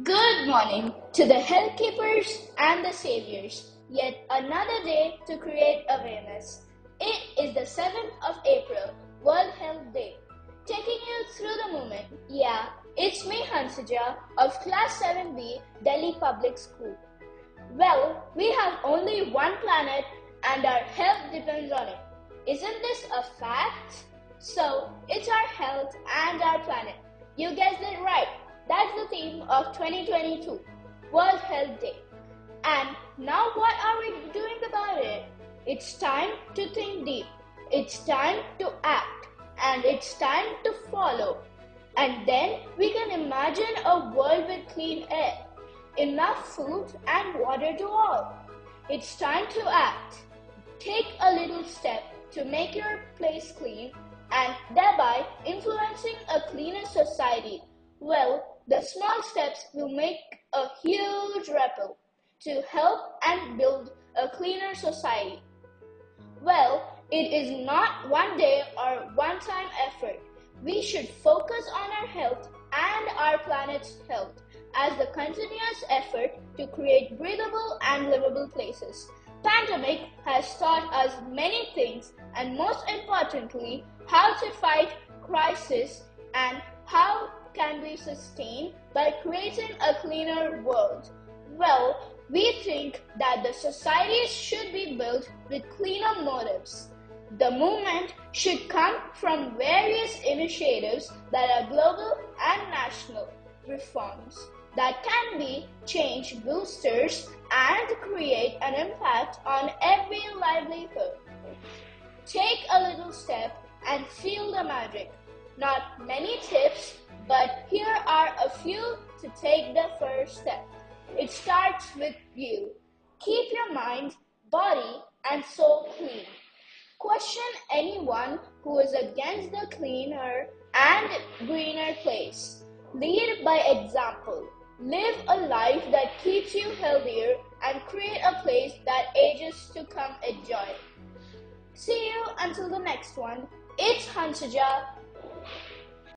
Good morning to the health keepers and the saviors. Yet another day to create awareness. It is the 7th of April, World Health Day. Taking you through the movement, yeah, it's me Hansuja of Class 7B, Delhi Public School. Well, we have only one planet and our health depends on it. Isn't this a fact? So, it's our health and our planet. You guessed it right. That's the theme of 2022, World Health Day. And now what are we doing about it? It's time to think deep. It's time to act. And it's time to follow. And then we can imagine a world with clean air, enough food and water to all. It's time to act. Take a little step to make your place clean and thereby influencing a cleaner society. Well, the small steps will make a huge ripple to help and build a cleaner society. Well, it is not one day or one time effort. We should focus on our health and our planet's health as the continuous effort to create breathable and livable places. Pandemic has taught us many things and most importantly, how to fight crisis and can be sustained by creating a cleaner world? Well, we think that the societies should be built with cleaner motives. The movement should come from various initiatives that are global and national reforms that can be change boosters and create an impact on every livelihood. Take a little step and feel the magic. Not many tips, but here are a few to take the first step. It starts with you. Keep your mind, body, and soul clean. Question anyone who is against the cleaner and greener place. Lead by example. Live a life that keeps you healthier and create a place that ages to come enjoy. See you until the next one. It's Hansuja